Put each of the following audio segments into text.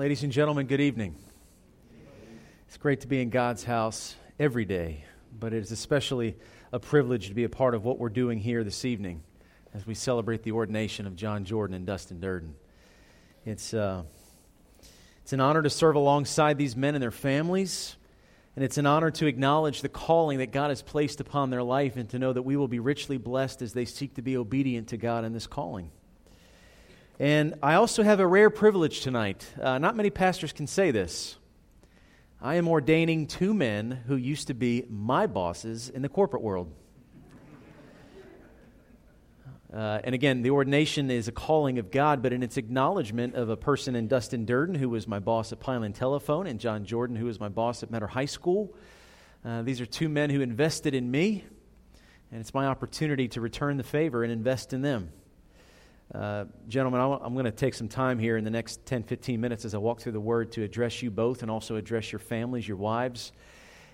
Ladies and gentlemen, good evening. It's great to be in God's house every day, but it is especially a privilege to be a part of what we're doing here this evening as we celebrate the ordination of John Jordan and Dustin Durden. It's, uh, it's an honor to serve alongside these men and their families, and it's an honor to acknowledge the calling that God has placed upon their life and to know that we will be richly blessed as they seek to be obedient to God in this calling. And I also have a rare privilege tonight. Uh, not many pastors can say this. I am ordaining two men who used to be my bosses in the corporate world. Uh, and again, the ordination is a calling of God, but in its acknowledgement of a person in Dustin Durden, who was my boss at Pineland Telephone, and John Jordan, who was my boss at Metter High School. Uh, these are two men who invested in me, and it's my opportunity to return the favor and invest in them. Uh, gentlemen, I'm going to take some time here in the next 10, 15 minutes as I walk through the Word to address you both and also address your families, your wives,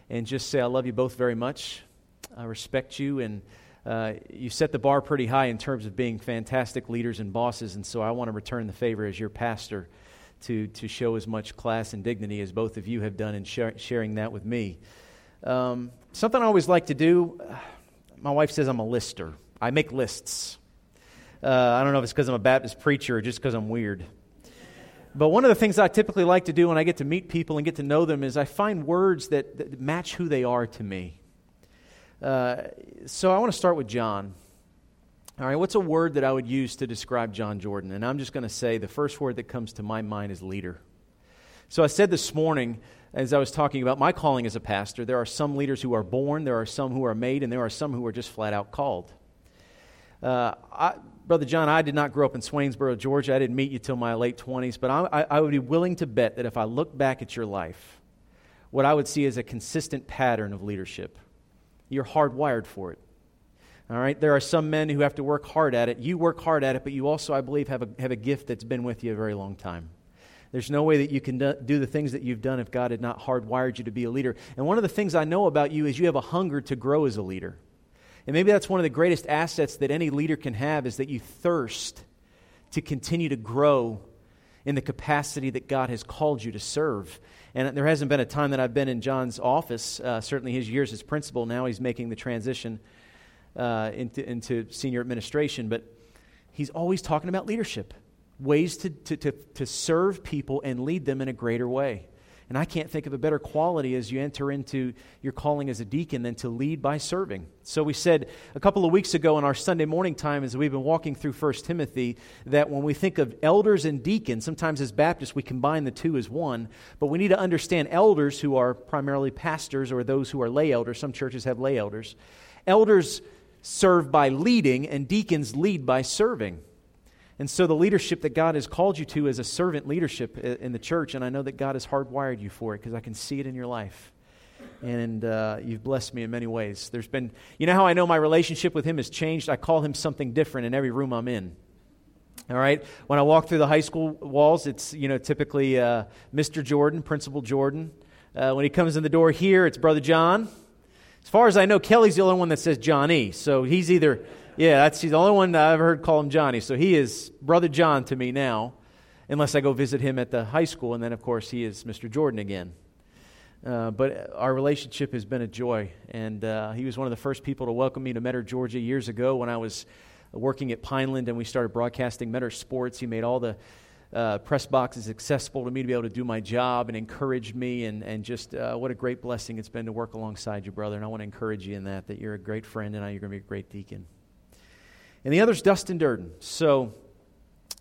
and just say I love you both very much. I respect you, and uh, you set the bar pretty high in terms of being fantastic leaders and bosses, and so I want to return the favor as your pastor to, to show as much class and dignity as both of you have done in sharing that with me. Um, something I always like to do, my wife says I'm a lister. I make lists. Uh, I don't know if it's because I'm a Baptist preacher or just because I'm weird. But one of the things I typically like to do when I get to meet people and get to know them is I find words that, that match who they are to me. Uh, so I want to start with John. All right, what's a word that I would use to describe John Jordan? And I'm just going to say the first word that comes to my mind is leader. So I said this morning, as I was talking about my calling as a pastor, there are some leaders who are born, there are some who are made, and there are some who are just flat out called. Uh, I, Brother John, I did not grow up in Swainsboro, Georgia. I didn't meet you till my late 20s, but I, I, would be willing to bet that if I look back at your life, what I would see is a consistent pattern of leadership. You're hardwired for it. All right? There are some men who have to work hard at it. You work hard at it, but you also, I believe, have a, have a gift that's been with you a very long time. There's no way that you can do the things that you've done if God had not hardwired you to be a leader. And one of the things I know about you is you have a hunger to grow as a leader. And maybe that's one of the greatest assets that any leader can have is that you thirst to continue to grow in the capacity that God has called you to serve. And there hasn't been a time that I've been in John's office, uh, certainly his years as principal. Now he's making the transition uh, into, into senior administration. But he's always talking about leadership, ways to, to, to, to serve people and lead them in a greater way. And I can't think of a better quality as you enter into your calling as a deacon than to lead by serving. So we said a couple of weeks ago in our Sunday morning time as we've been walking through 1 Timothy that when we think of elders and deacons, sometimes as Baptists we combine the two as one, but we need to understand elders who are primarily pastors or those who are lay elders. Some churches have lay elders. Elders serve by leading and deacons lead by serving. And so, the leadership that God has called you to is a servant leadership in the church, and I know that God has hardwired you for it because I can see it in your life. And uh, you've blessed me in many ways. There's been, you know how I know my relationship with Him has changed? I call Him something different in every room I'm in. All right? When I walk through the high school walls, it's, you know, typically uh, Mr. Jordan, Principal Jordan. Uh, when he comes in the door here, it's Brother John. As far as I know, Kelly's the only one that says Johnny. So he's either yeah, that's he's the only one I've ever heard call him Johnny. So he is Brother John to me now, unless I go visit him at the high school. And then, of course, he is Mr. Jordan again. Uh, but our relationship has been a joy. And uh, he was one of the first people to welcome me to Metter, Georgia years ago when I was working at Pineland and we started broadcasting Metter Sports. He made all the uh, press boxes accessible to me to be able to do my job and encourage me. And, and just uh, what a great blessing it's been to work alongside you, brother. And I want to encourage you in that, that you're a great friend and you're going to be a great deacon. And the other is Dustin Durden. So,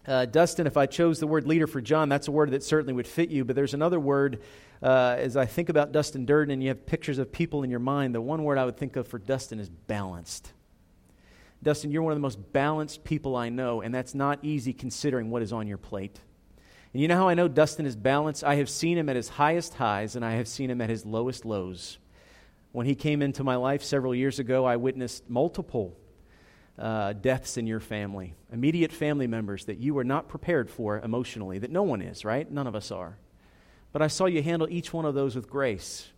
uh, Dustin, if I chose the word leader for John, that's a word that certainly would fit you. But there's another word, uh, as I think about Dustin Durden and you have pictures of people in your mind, the one word I would think of for Dustin is balanced. Dustin, you're one of the most balanced people I know, and that's not easy considering what is on your plate. And you know how I know Dustin is balanced? I have seen him at his highest highs, and I have seen him at his lowest lows. When he came into my life several years ago, I witnessed multiple uh, deaths in your family, immediate family members that you were not prepared for emotionally, that no one is, right? None of us are. But I saw you handle each one of those with grace.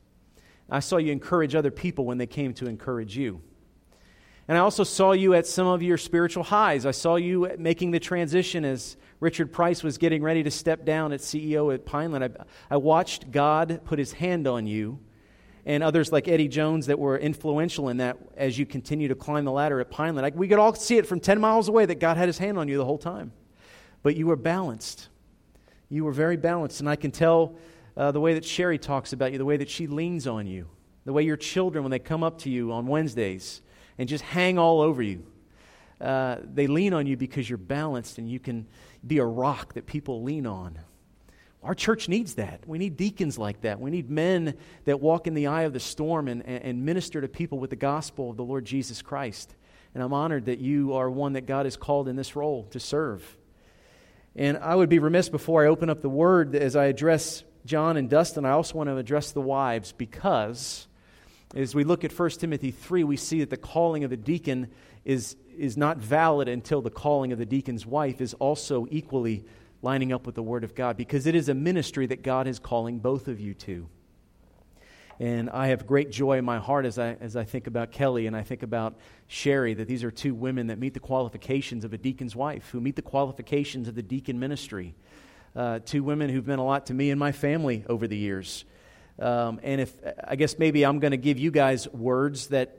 I saw you encourage other people when they came to encourage you. And I also saw you at some of your spiritual highs. I saw you making the transition as Richard Price was getting ready to step down at CEO at Pineland. I, I watched God put his hand on you and others like Eddie Jones that were influential in that as you continue to climb the ladder at Pineland. Like we could all see it from 10 miles away that God had his hand on you the whole time. But you were balanced. You were very balanced. And I can tell uh, the way that Sherry talks about you, the way that she leans on you, the way your children, when they come up to you on Wednesdays and just hang all over you, uh, they lean on you because you're balanced and you can be a rock that people lean on. Our church needs that. We need deacons like that. We need men that walk in the eye of the storm and, and minister to people with the gospel of the Lord Jesus Christ. And I'm honored that you are one that God has called in this role to serve. And I would be remiss before I open up the word as I address John and Dustin, I also want to address the wives because as we look at 1 Timothy 3, we see that the calling of the deacon is, is not valid until the calling of the deacon's wife is also equally lining up with the Word of God because it is a ministry that God is calling both of you to. And I have great joy in my heart as I, as I think about Kelly and I think about Sherry, that these are two women that meet the qualifications of a deacon's wife, who meet the qualifications of the deacon ministry. Uh, two women who've meant a lot to me and my family over the years. Um, and if I guess maybe I'm going to give you guys words that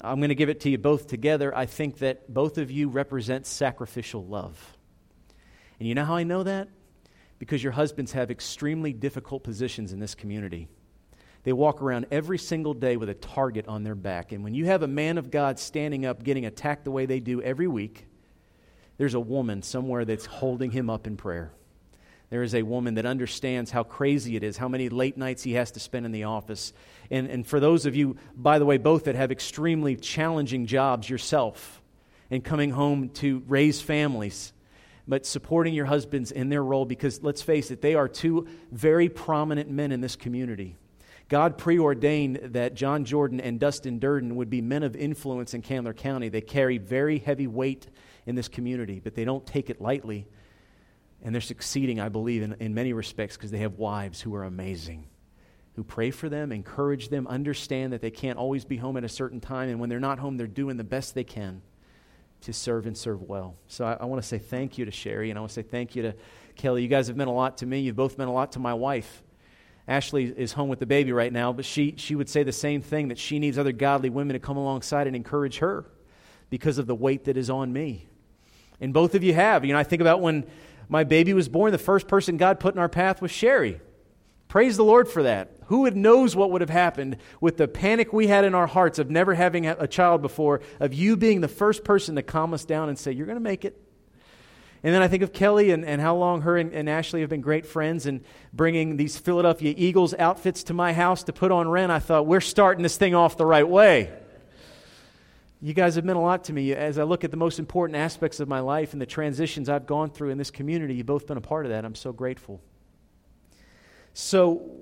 I'm going to give it to you both together. I think that both of you represent sacrificial love. And you know how I know that? Because your husbands have extremely difficult positions in this community. They walk around every single day with a target on their back. And when you have a man of God standing up, getting attacked the way they do every week, there's a woman somewhere that's holding him up in prayer. There is a woman that understands how crazy it is, how many late nights he has to spend in the office. And, and for those of you, by the way, both that have extremely challenging jobs yourself and coming home to raise families, but supporting your husbands in their role because let's face it, they are two very prominent men in this community. God preordained that John Jordan and Dustin Durden would be men of influence in Candler County. They carry very heavy weight in this community, but they don't take it lightly. And they're succeeding, I believe, in, in many respects because they have wives who are amazing, who pray for them, encourage them, understand that they can't always be home at a certain time. And when they're not home, they're doing the best they can to serve and serve well. So I, I want to say thank you to Sherry, and I want to say thank you to Kelly. You guys have meant a lot to me. You've both meant a lot to my wife. Ashley is home with the baby right now, but she, she would say the same thing that she needs other godly women to come alongside and encourage her because of the weight that is on me. And both of you have. You know, I think about when my baby was born, the first person God put in our path was Sherry. Praise the Lord for that. Who knows what would have happened with the panic we had in our hearts of never having a child before, of you being the first person to calm us down and say, You're going to make it. And then I think of Kelly and, and how long her and, and, Ashley have been great friends and bringing these Philadelphia Eagles outfits to my house to put on rent. I thought, we're starting this thing off the right way. You guys have meant a lot to me. As I look at the most important aspects of my life and the transitions I've gone through in this community, you've both been a part of that. I'm so grateful. So,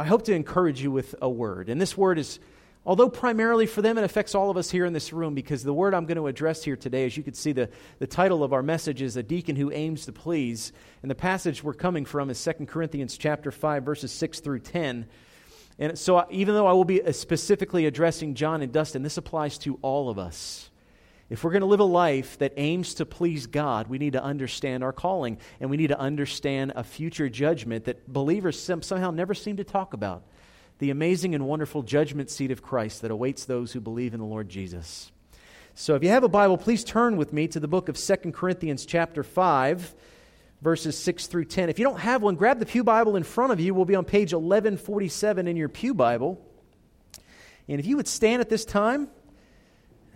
I hope to encourage you with a word. And this word is, although primarily for them, it affects all of us here in this room because the word I'm going to address here today, as you can see, the, the title of our message is A Deacon Who Aims to Please. And the passage we're coming from is 2 Corinthians chapter 5, verses 6 through 10. And so, even though I will be uh, specifically addressing John and Dustin, this applies to all of us. If we're going to live a life that aims to please God, we need to understand our calling and we need to understand a future judgment that believers somehow never seem to talk about the amazing and wonderful judgment seat of Christ that awaits those who believe in the Lord Jesus. So if you have a Bible, please turn with me to the book of 2 Corinthians chapter 5 verses 6 through 10. If you don't have one, grab the Pew Bible in front of you. We'll be on page 1147 in your Pew Bible. And if you would stand at this time,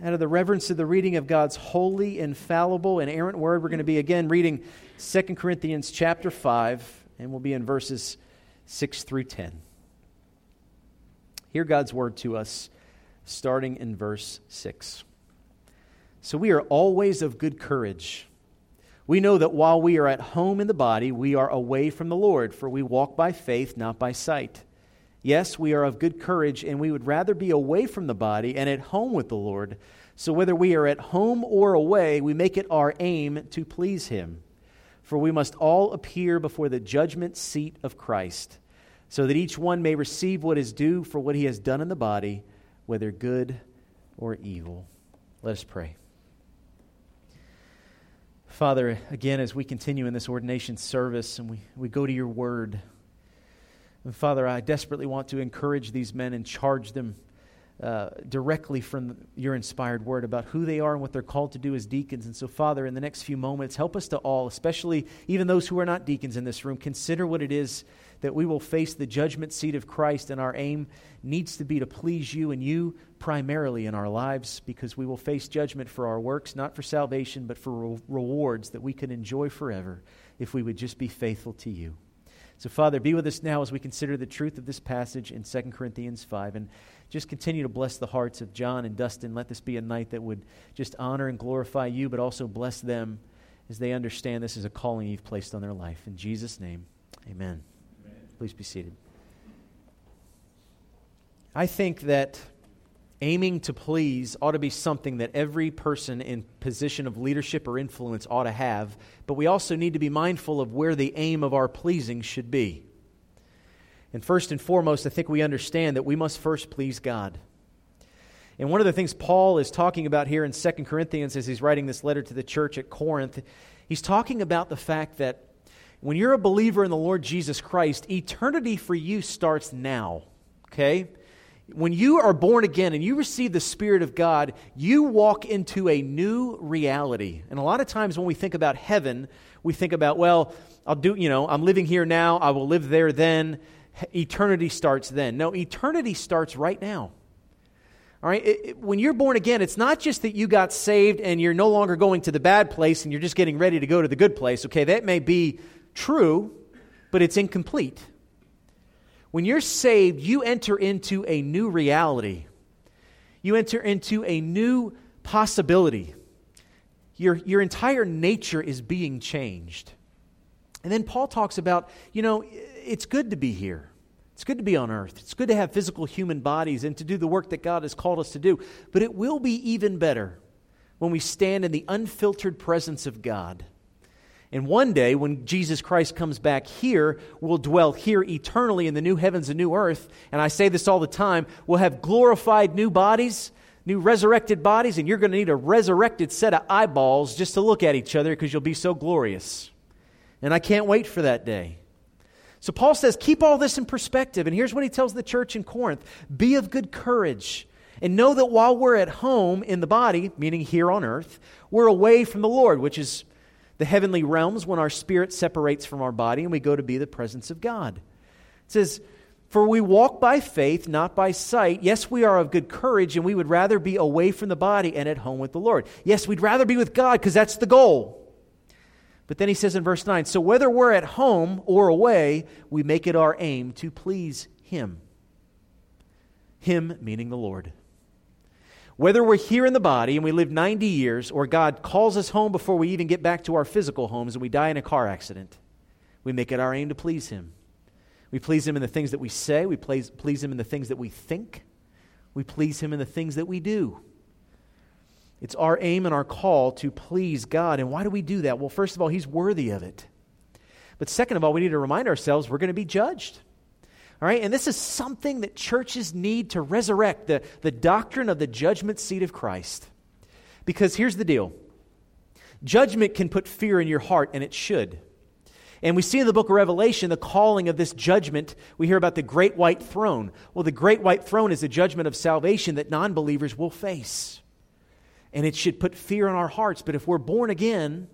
out of the reverence of the reading of God's holy, infallible, and inerrant word, we're going to be again reading 2 Corinthians chapter 5, and we'll be in verses 6 through 10. Hear God's word to us, starting in verse 6. So we are always of good courage. We know that while we are at home in the body, we are away from the Lord, for we walk by faith, not by sight. Yes, we are of good courage, and we would rather be away from the body and at home with the Lord. So whether we are at home or away, we make it our aim to please Him. For we must all appear before the judgment seat of Christ, so that each one may receive what is due for what he has done in the body, whether good or evil. Let us pray. Father, again, as we continue in this ordination service and we, we go to your word, and Father, I desperately want to encourage these men and charge them uh, directly from your inspired word about who they are and what they're called to do as deacons. And so, Father, in the next few moments, help us to all, especially even those who are not deacons in this room, consider what it is that we will face the judgment seat of Christ, and our aim needs to be to please you and you primarily in our lives because we will face judgment for our works, not for salvation, but for re- rewards that we can enjoy forever if we would just be faithful to you. So, Father, be with us now as we consider the truth of this passage in 2 Corinthians 5. And just continue to bless the hearts of John and Dustin. Let this be a night that would just honor and glorify you, but also bless them as they understand this is a calling you've placed on their life. In Jesus' name, amen. Please be seated. I think that aiming to please ought to be something that every person in position of leadership or influence ought to have, but we also need to be mindful of where the aim of our pleasing should be. And first and foremost, I think we understand that we must first please God. And one of the things Paul is talking about here in 2 Corinthians as he's writing this letter to the church at Corinth, he's talking about the fact that when you're a believer in the Lord Jesus Christ, eternity for you starts now. Okay? When you are born again and you receive the Spirit of God, you walk into a new reality. And a lot of times when we think about heaven, we think about, well, I'll do, you know, I'm living here now, I will live there then. Eternity starts then. No, eternity starts right now. All right, it, it, when you're born again, it's not just that you got saved and you're no longer going to the bad place and you're just getting ready to go to the good place. Okay, that may be true, but it's incomplete. When you're saved, you enter into a new reality. You enter into a new possibility. Your, your entire nature is being changed. And then Paul talks about, you know, it's good to be here. It's good to be on earth. It's good to have physical human bodies and to do the work that God has called us to do. But it will be even better when we stand in the unfiltered presence of God and one day, when Jesus Christ comes back here, we'll dwell here eternally in the new heavens and new earth. And I say this all the time we'll have glorified new bodies, new resurrected bodies, and you're going to need a resurrected set of eyeballs just to look at each other because you'll be so glorious. And I can't wait for that day. So Paul says, keep all this in perspective. And here's what he tells the church in Corinth be of good courage. And know that while we're at home in the body, meaning here on earth, we're away from the Lord, which is the heavenly realms when our spirit separates from our body and we go to be the presence of God. It says, For we walk by faith, not by sight. Yes, we are of good courage, and we would rather be away from the body and at home with the Lord. Yes, we'd rather be with God because that's the goal. But then he says in verse 9, So whether we're at home or away, we make it our aim to please Him. Him meaning the Lord. Whether we're here in the body and we live 90 years, or God calls us home before we even get back to our physical homes and we die in a car accident, we make it our aim to please Him. We please Him in the things that we say, we please, please Him in the things that we think, we please Him in the things that we do. It's our aim and our call to please God. And why do we do that? Well, first of all, He's worthy of it. But second of all, we need to remind ourselves we're going to be judged. All right, and this is something that churches need to resurrect the, the doctrine of the judgment seat of Christ. Because here's the deal judgment can put fear in your heart, and it should. And we see in the book of Revelation the calling of this judgment. We hear about the great white throne. Well, the great white throne is a judgment of salvation that non believers will face. And it should put fear in our hearts. But if we're born again,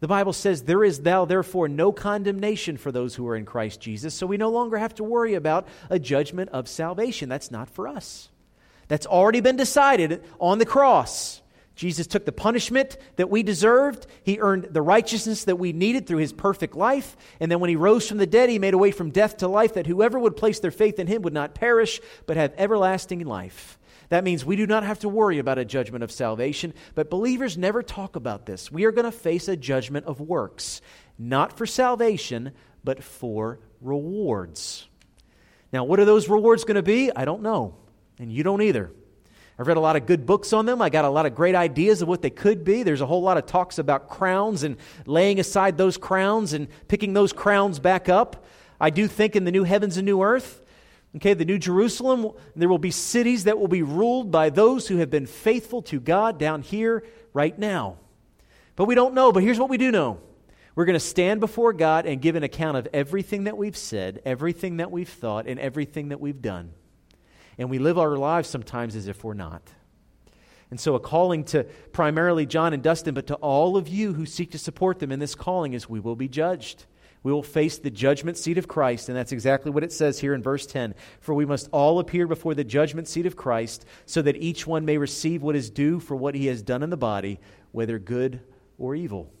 the Bible says, There is thou therefore no condemnation for those who are in Christ Jesus. So we no longer have to worry about a judgment of salvation. That's not for us. That's already been decided on the cross. Jesus took the punishment that we deserved. He earned the righteousness that we needed through his perfect life. And then when he rose from the dead, he made a way from death to life that whoever would place their faith in him would not perish, but have everlasting life. That means we do not have to worry about a judgment of salvation, but believers never talk about this. We are going to face a judgment of works, not for salvation, but for rewards. Now, what are those rewards going to be? I don't know, and you don't either. I've read a lot of good books on them. I got a lot of great ideas of what they could be. There's a whole lot of talks about crowns and laying aside those crowns and picking those crowns back up. I do think in the new heavens and new earth, Okay, the New Jerusalem, there will be cities that will be ruled by those who have been faithful to God down here right now. But we don't know, but here's what we do know. We're going to stand before God and give an account of everything that we've said, everything that we've thought, and everything that we've done. And we live our lives sometimes as if we're not. And so, a calling to primarily John and Dustin, but to all of you who seek to support them in this calling is we will be judged. We will face the judgment seat of Christ, and that's exactly what it says here in verse 10. For we must all appear before the judgment seat of Christ, so that each one may receive what is due for what he has done in the body, whether good or evil.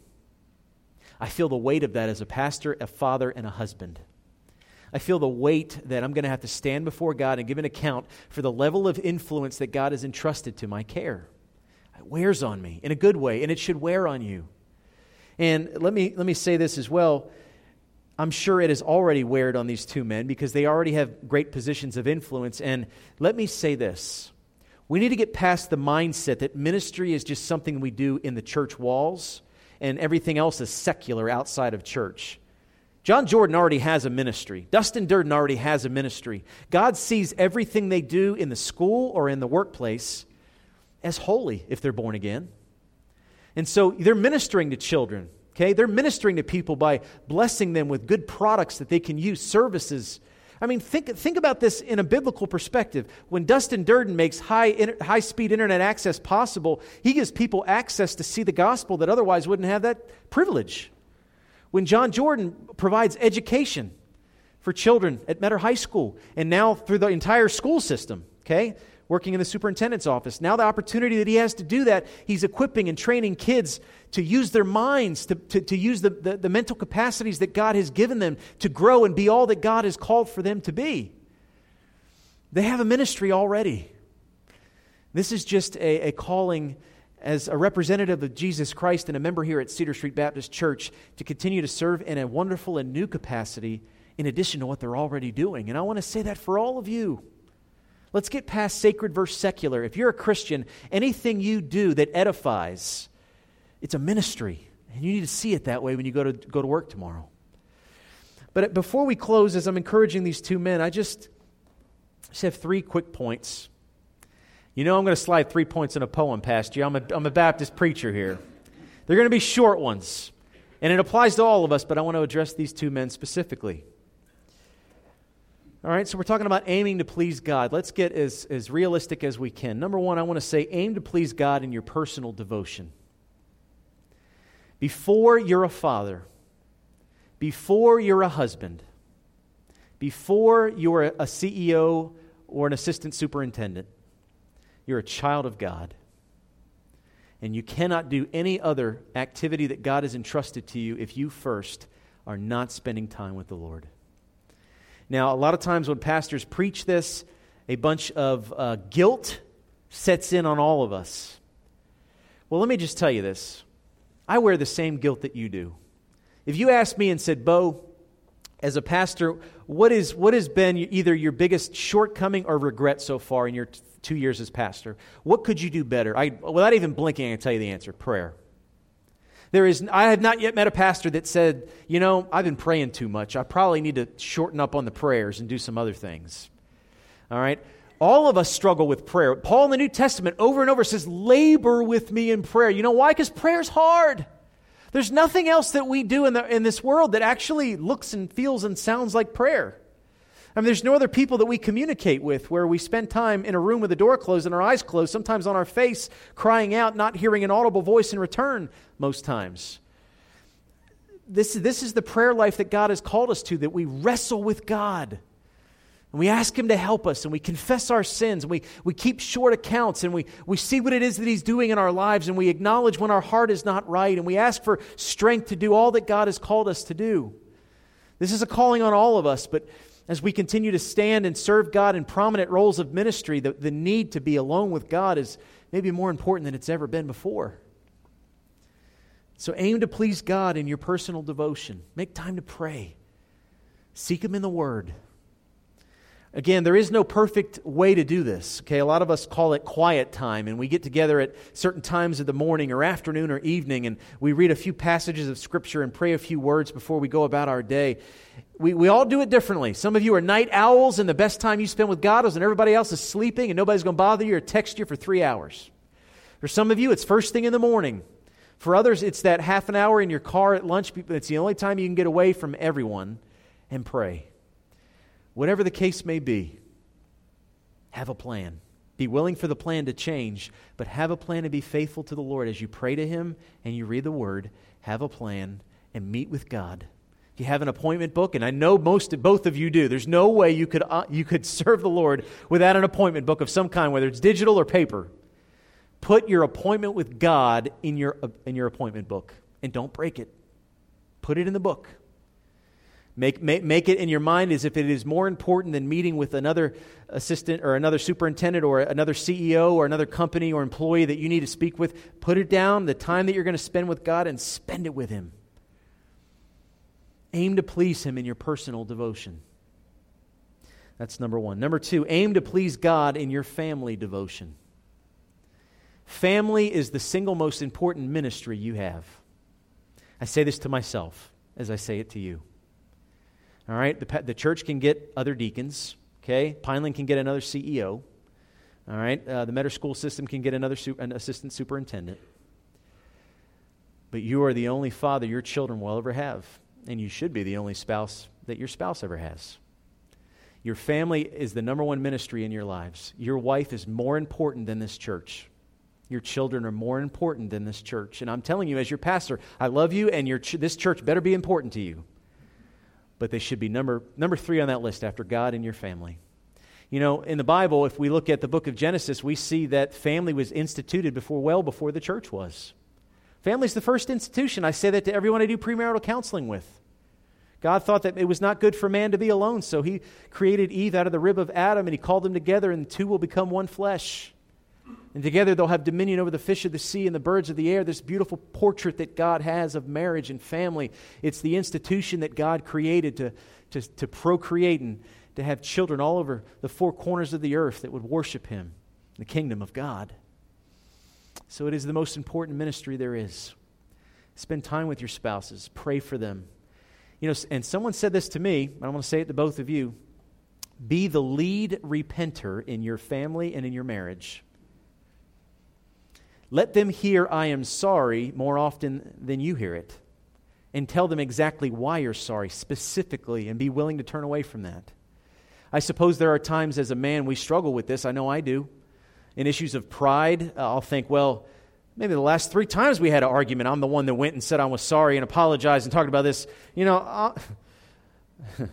I feel the weight of that as a pastor, a father, and a husband. I feel the weight that I'm going to have to stand before God and give an account for the level of influence that God has entrusted to my care. It wears on me in a good way, and it should wear on you. And let me, let me say this as well. I'm sure it has already weared on these two men because they already have great positions of influence. And let me say this we need to get past the mindset that ministry is just something we do in the church walls and everything else is secular outside of church. John Jordan already has a ministry. Dustin Durden already has a ministry. God sees everything they do in the school or in the workplace as holy if they're born again. And so they're ministering to children, okay? They're ministering to people by blessing them with good products that they can use, services I mean, think, think about this in a biblical perspective. When Dustin Durden makes high, high speed internet access possible, he gives people access to see the gospel that otherwise wouldn't have that privilege. When John Jordan provides education for children at Metter High School and now through the entire school system, okay? Working in the superintendent's office. Now, the opportunity that he has to do that, he's equipping and training kids to use their minds, to, to, to use the, the, the, mental capacities that God has given them to grow and be all that God has called for them to be. They have a ministry already. This is just a, a calling as a representative of Jesus Christ and a member here at Cedar Street Baptist Church to continue to serve in a wonderful and new capacity in addition to what they're already doing. And I want to say that for all of you. Let's get past sacred versus secular. If you're a Christian, anything you do that edifies, it's a ministry. And you need to see it that way when you go to, go to work tomorrow. But before we close, as I'm encouraging these two men, I just, just have three quick points. You know, I'm going to slide three points in a poem past you. I'm a, I'm a Baptist preacher here. They're going to be short ones. And it applies to all of us, but I want to address these two men specifically. All right, so we're talking about aiming to please God. Let's get as, as realistic as we can. Number one, I want to say aim to please God in your personal devotion. Before you're a father, before you're a husband, before you're a CEO or an assistant superintendent, you're a child of God. And you cannot do any other activity that God has entrusted to you if you first are not spending time with the Lord. Now, a lot of times when pastors preach this, a bunch of uh, guilt sets in on all of us. Well, let me just tell you this I wear the same guilt that you do. If you asked me and said, Bo, as a pastor, what, is, what has been either your biggest shortcoming or regret so far in your t- two years as pastor? What could you do better? I, without even blinking, I can tell you the answer prayer. There is, I have not yet met a pastor that said, you know, I've been praying too much. I probably need to shorten up on the prayers and do some other things. All right? All of us struggle with prayer. Paul in the New Testament over and over says, labor with me in prayer. You know why? Because prayer's hard. There's nothing else that we do in, the, in this world that actually looks and feels and sounds like prayer. I mean, there's no other people that we communicate with where we spend time in a room with the door closed and our eyes closed, sometimes on our face, crying out, not hearing an audible voice in return, most times. This, this is the prayer life that God has called us to, that we wrestle with God. And we ask Him to help us, and we confess our sins, and we, we keep short accounts, and we, we see what it is that He's doing in our lives, and we acknowledge when our heart is not right, and we ask for strength to do all that God has called us to do. This is a calling on all of us, but as we continue to stand and serve God in prominent roles of ministry, the, the need to be alone with God is maybe more important than it's ever been before. So aim to please God in your personal devotion. Make time to pray. Seek Him in the Word. Again, there is no perfect way to do this. Okay, a lot of us call it quiet time, and we get together at certain times of the morning or afternoon or evening, and we read a few passages of Scripture and pray a few words before we go about our day. We, we all do it differently. Some of you are night owls, and the best time you spend with God is when everybody else is sleeping and nobody's going to bother you or text you for three hours. For some of you, it's first thing in the morning. For others, it's that half an hour in your car at lunch. It's the only time you can get away from everyone and pray. Whatever the case may be, have a plan. Be willing for the plan to change, but have a plan to be faithful to the Lord as you pray to Him and you read the Word. Have a plan and meet with God. You have an appointment book, and I know most both of you do, there's no way you could, uh, you could serve the Lord without an appointment book of some kind, whether it's digital or paper. Put your appointment with God in your, in your appointment book and don't break it. Put it in the book. Make, make, make it in your mind as if it is more important than meeting with another assistant or another superintendent or another CEO or another company or employee that you need to speak with. Put it down, the time that you're going to spend with God, and spend it with Him. Aim to please Him in your personal devotion. That's number one. Number two, aim to please God in your family devotion. Family is the single most important ministry you have. I say this to myself as I say it to you. All right, the, the church can get other deacons. Okay, Pineland can get another CEO. All right, uh, the Metter School System can get another su- an assistant superintendent. But you are the only father your children will ever have, and you should be the only spouse that your spouse ever has. Your family is the number one ministry in your lives. Your wife is more important than this church. Your children are more important than this church. And I'm telling you, as your pastor, I love you, and your ch- this church better be important to you but they should be number, number three on that list after God and your family. You know, in the Bible, if we look at the book of Genesis, we see that family was instituted before, well before the church was. Family's the first institution. I say that to everyone I do premarital counseling with. God thought that it was not good for man to be alone, so he created Eve out of the rib of Adam and he called them together, and the two will become one flesh. And together they'll have dominion over the fish of the sea and the birds of the air. This beautiful portrait that God has of marriage and family. It's the institution that God created to, to, to procreate and to have children all over the four corners of the earth that would worship Him, the kingdom of God. So it is the most important ministry there is. Spend time with your spouses, pray for them. You know, and someone said this to me, I want to say it to both of you. Be the lead repenter in your family and in your marriage. Let them hear, I am sorry, more often than you hear it. And tell them exactly why you're sorry, specifically, and be willing to turn away from that. I suppose there are times as a man we struggle with this. I know I do. In issues of pride, uh, I'll think, well, maybe the last three times we had an argument, I'm the one that went and said I was sorry and apologized and talked about this. You know, uh,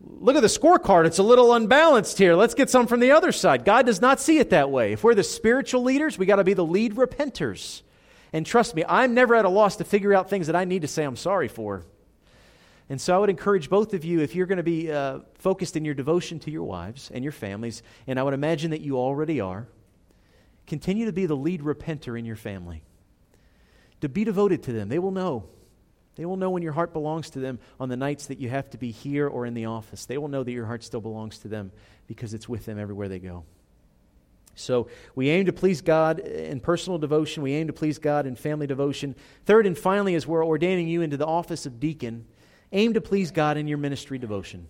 look at the scorecard. It's a little unbalanced here. Let's get some from the other side. God does not see it that way. If we're the spiritual leaders, we got to be the lead repenters. And trust me, I'm never at a loss to figure out things that I need to say I'm sorry for. And so I would encourage both of you, if you're going to be uh, focused in your devotion to your wives and your families, and I would imagine that you already are, continue to be the lead repenter in your family. To be devoted to them. They will know. They will know when your heart belongs to them on the nights that you have to be here or in the office. They will know that your heart still belongs to them because it's with them everywhere they go. So we aim to please God in personal devotion. We aim to please God in family devotion. Third and finally, as we're ordaining you into the office of deacon, aim to please God in your ministry devotion.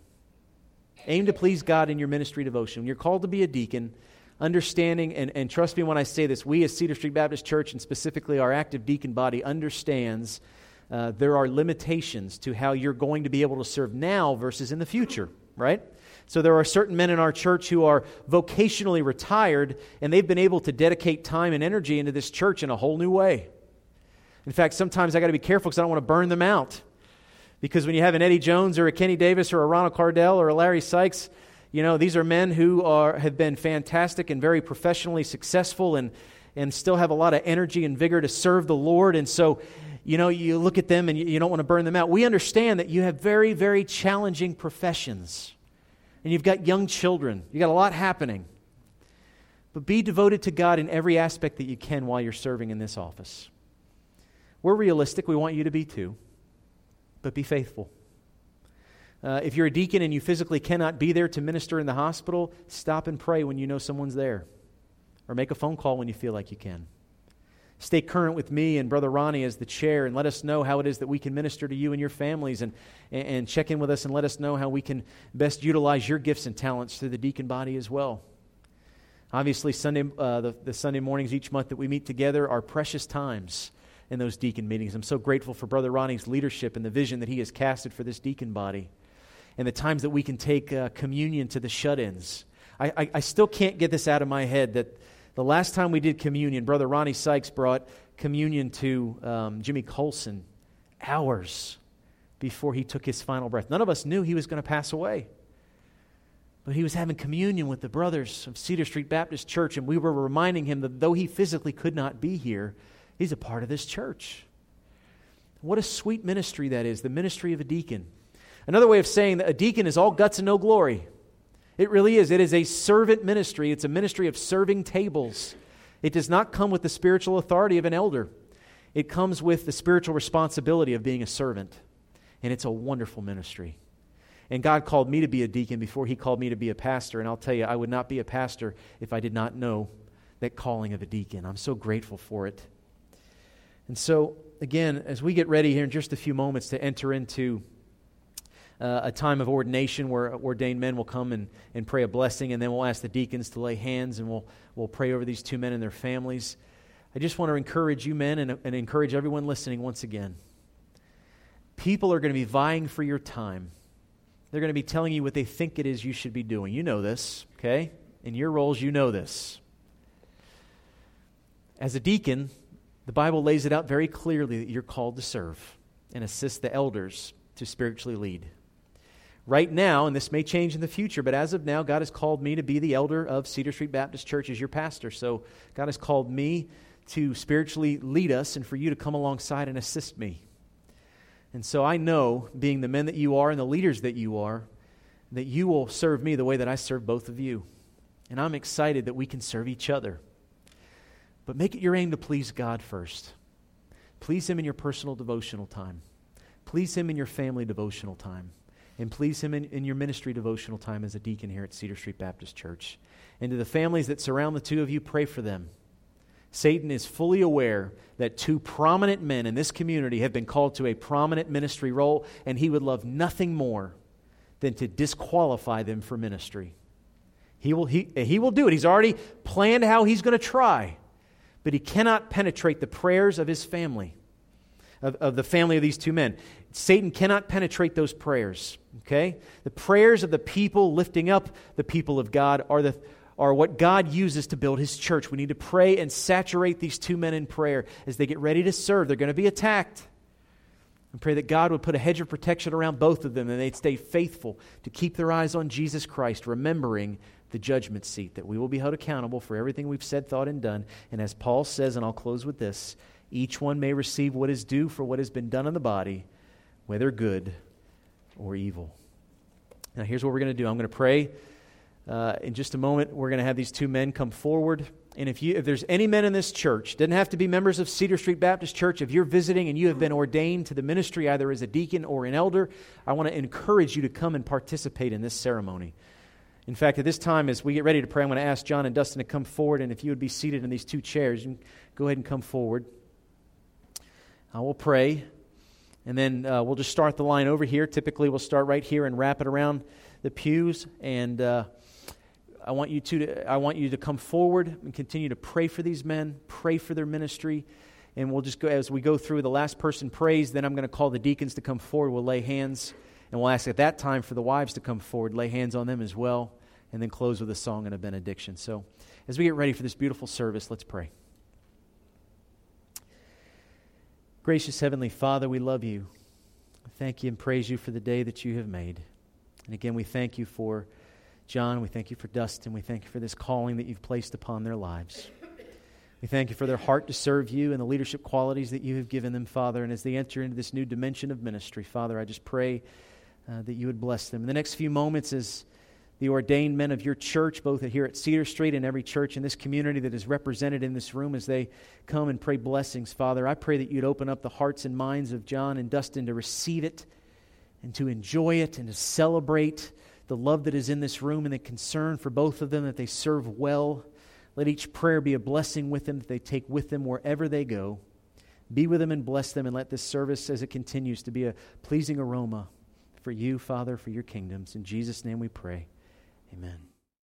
Aim to please God in your ministry devotion. When you're called to be a deacon, understanding, and, and trust me when I say this, we as Cedar Street Baptist Church, and specifically our active deacon body, understands uh, there are limitations to how you're going to be able to serve now versus in the future, right? So there are certain men in our church who are vocationally retired, and they've been able to dedicate time and energy into this church in a whole new way. In fact, sometimes I got to be careful because I don't want to burn them out. Because when you have an Eddie Jones or a Kenny Davis or a Ronald Cardell or a Larry Sykes, you know, these are men who are, have been fantastic and very professionally successful and, and still have a lot of energy and vigor to serve the Lord. And so you know, you look at them and you, you don't want to burn them out. We understand that you have very, very challenging professions. And you've got young children. You've got a lot happening. But be devoted to God in every aspect that you can while you're serving in this office. We're realistic. We want you to be too. But be faithful. Uh, if you're a deacon and you physically cannot be there to minister in the hospital, stop and pray when you know someone's there. Or make a phone call when you feel like you can. Stay current with me and Brother Ronnie as the chair and let us know how it is that we can minister to you and your families and, and check in with us and let us know how we can best utilize your gifts and talents through the deacon body as well. Obviously, Sunday, uh, the, the Sunday mornings each month that we meet together are precious times in those deacon meetings. I'm so grateful for Brother Ronnie's leadership and the vision that he has casted for this deacon body and the times that we can take uh, communion to the shut ins. I, I, I, still can't get this out of my head that the last time we did communion, Brother Ronnie Sykes brought communion to um, Jimmy Colson hours before he took his final breath. None of us knew he was going to pass away. But he was having communion with the brothers of Cedar Street Baptist Church, and we were reminding him that though he physically could not be here, he's a part of this church. What a sweet ministry that is, the ministry of a deacon. Another way of saying that a deacon is all guts and no glory. It really is. It is a servant ministry, it's a ministry of serving tables. It does not come with the spiritual authority of an elder, it comes with the spiritual responsibility of being a servant. And it's a wonderful ministry. And God called me to be a deacon before He called me to be a pastor. And I'll tell you, I would not be a pastor if I did not know that calling of a deacon. I'm so grateful for it. And so, again, as we get ready here in just a few moments to enter into uh, a time of ordination where ordained men will come and, and pray a blessing, and then we'll ask the deacons to lay hands and we'll, we'll pray over these two men and their families. I just want to encourage you men and, and encourage everyone listening once again. People are going to be vying for your time. They're going to be telling you what they think it is you should be doing. You know this, okay? In your roles, you know this. As a deacon, the Bible lays it out very clearly that you're called to serve and assist the elders to spiritually lead. Right now, and this may change in the future, but as of now, God has called me to be the elder of Cedar Street Baptist Church as your pastor. So God has called me to spiritually lead us and for you to come alongside and assist me. And so I know, being the men that you are and the leaders that you are, that you will serve me the way that I serve both of you. And I'm excited that we can serve each other. But make it your aim to please God first. Please Him in your personal devotional time. Please Him in your family devotional time. And please Him in, in your ministry devotional time as a deacon here at Cedar Street Baptist Church. And to the families that surround the two of you, pray for them. Satan is fully aware that two prominent men in this community have been called to a prominent ministry role, and he would love nothing more than to disqualify them for ministry. He will, he, he will do it. He's already planned how he's going to try, but he cannot penetrate the prayers of his family, of, of the family of these two men. Satan cannot penetrate those prayers, okay? The prayers of the people lifting up the people of God are the are what God uses to build his church. We need to pray and saturate these two men in prayer as they get ready to serve. They're going to be attacked. And pray that God would put a hedge of protection around both of them and they'd stay faithful to keep their eyes on Jesus Christ, remembering the judgment seat, that we will be held accountable for everything we've said, thought, and done. And as Paul says, and I'll close with this each one may receive what is due for what has been done in the body, whether good or evil. Now, here's what we're going to do I'm going to pray. Uh, in just a moment, we're going to have these two men come forward. And if, you, if there's any men in this church, doesn't have to be members of Cedar Street Baptist Church, if you're visiting and you have been ordained to the ministry either as a deacon or an elder, I want to encourage you to come and participate in this ceremony. In fact, at this time, as we get ready to pray, I'm going to ask John and Dustin to come forward. And if you would be seated in these two chairs, you can go ahead and come forward. I will pray. And then uh, we'll just start the line over here. Typically, we'll start right here and wrap it around the pews. And. Uh, I want you to, I want you to come forward and continue to pray for these men, pray for their ministry. And we'll just go, as we go through, the last person prays, then I'm going to call the deacons to come forward. We'll lay hands, and we'll ask at that time for the wives to come forward, lay hands on them as well, and then close with a song and a benediction. So as we get ready for this beautiful service, let's pray. Gracious Heavenly Father, we love you. Thank you and praise you for the day that you have made. And again, we thank you for John, we thank you for Dustin. We thank you for this calling that you've placed upon their lives. We thank you for their heart to serve you and the leadership qualities that you have given them, Father. And as they enter into this new dimension of ministry, Father, I just pray uh, that you would bless them. In the next few moments, as the ordained men of your church, both here at Cedar Street and every church in this community that is represented in this room, as they come and pray blessings, Father, I pray that you'd open up the hearts and minds of John and Dustin to receive it and to enjoy it and to celebrate the love that is in this room and the concern for both of them that they serve well Let each prayer be a blessing with them that they take with them wherever they go. Be with them and bless them, and let this service, as it continues, to be a pleasing aroma for you, Father, for your kingdoms. In Jesus' name we pray. Amen.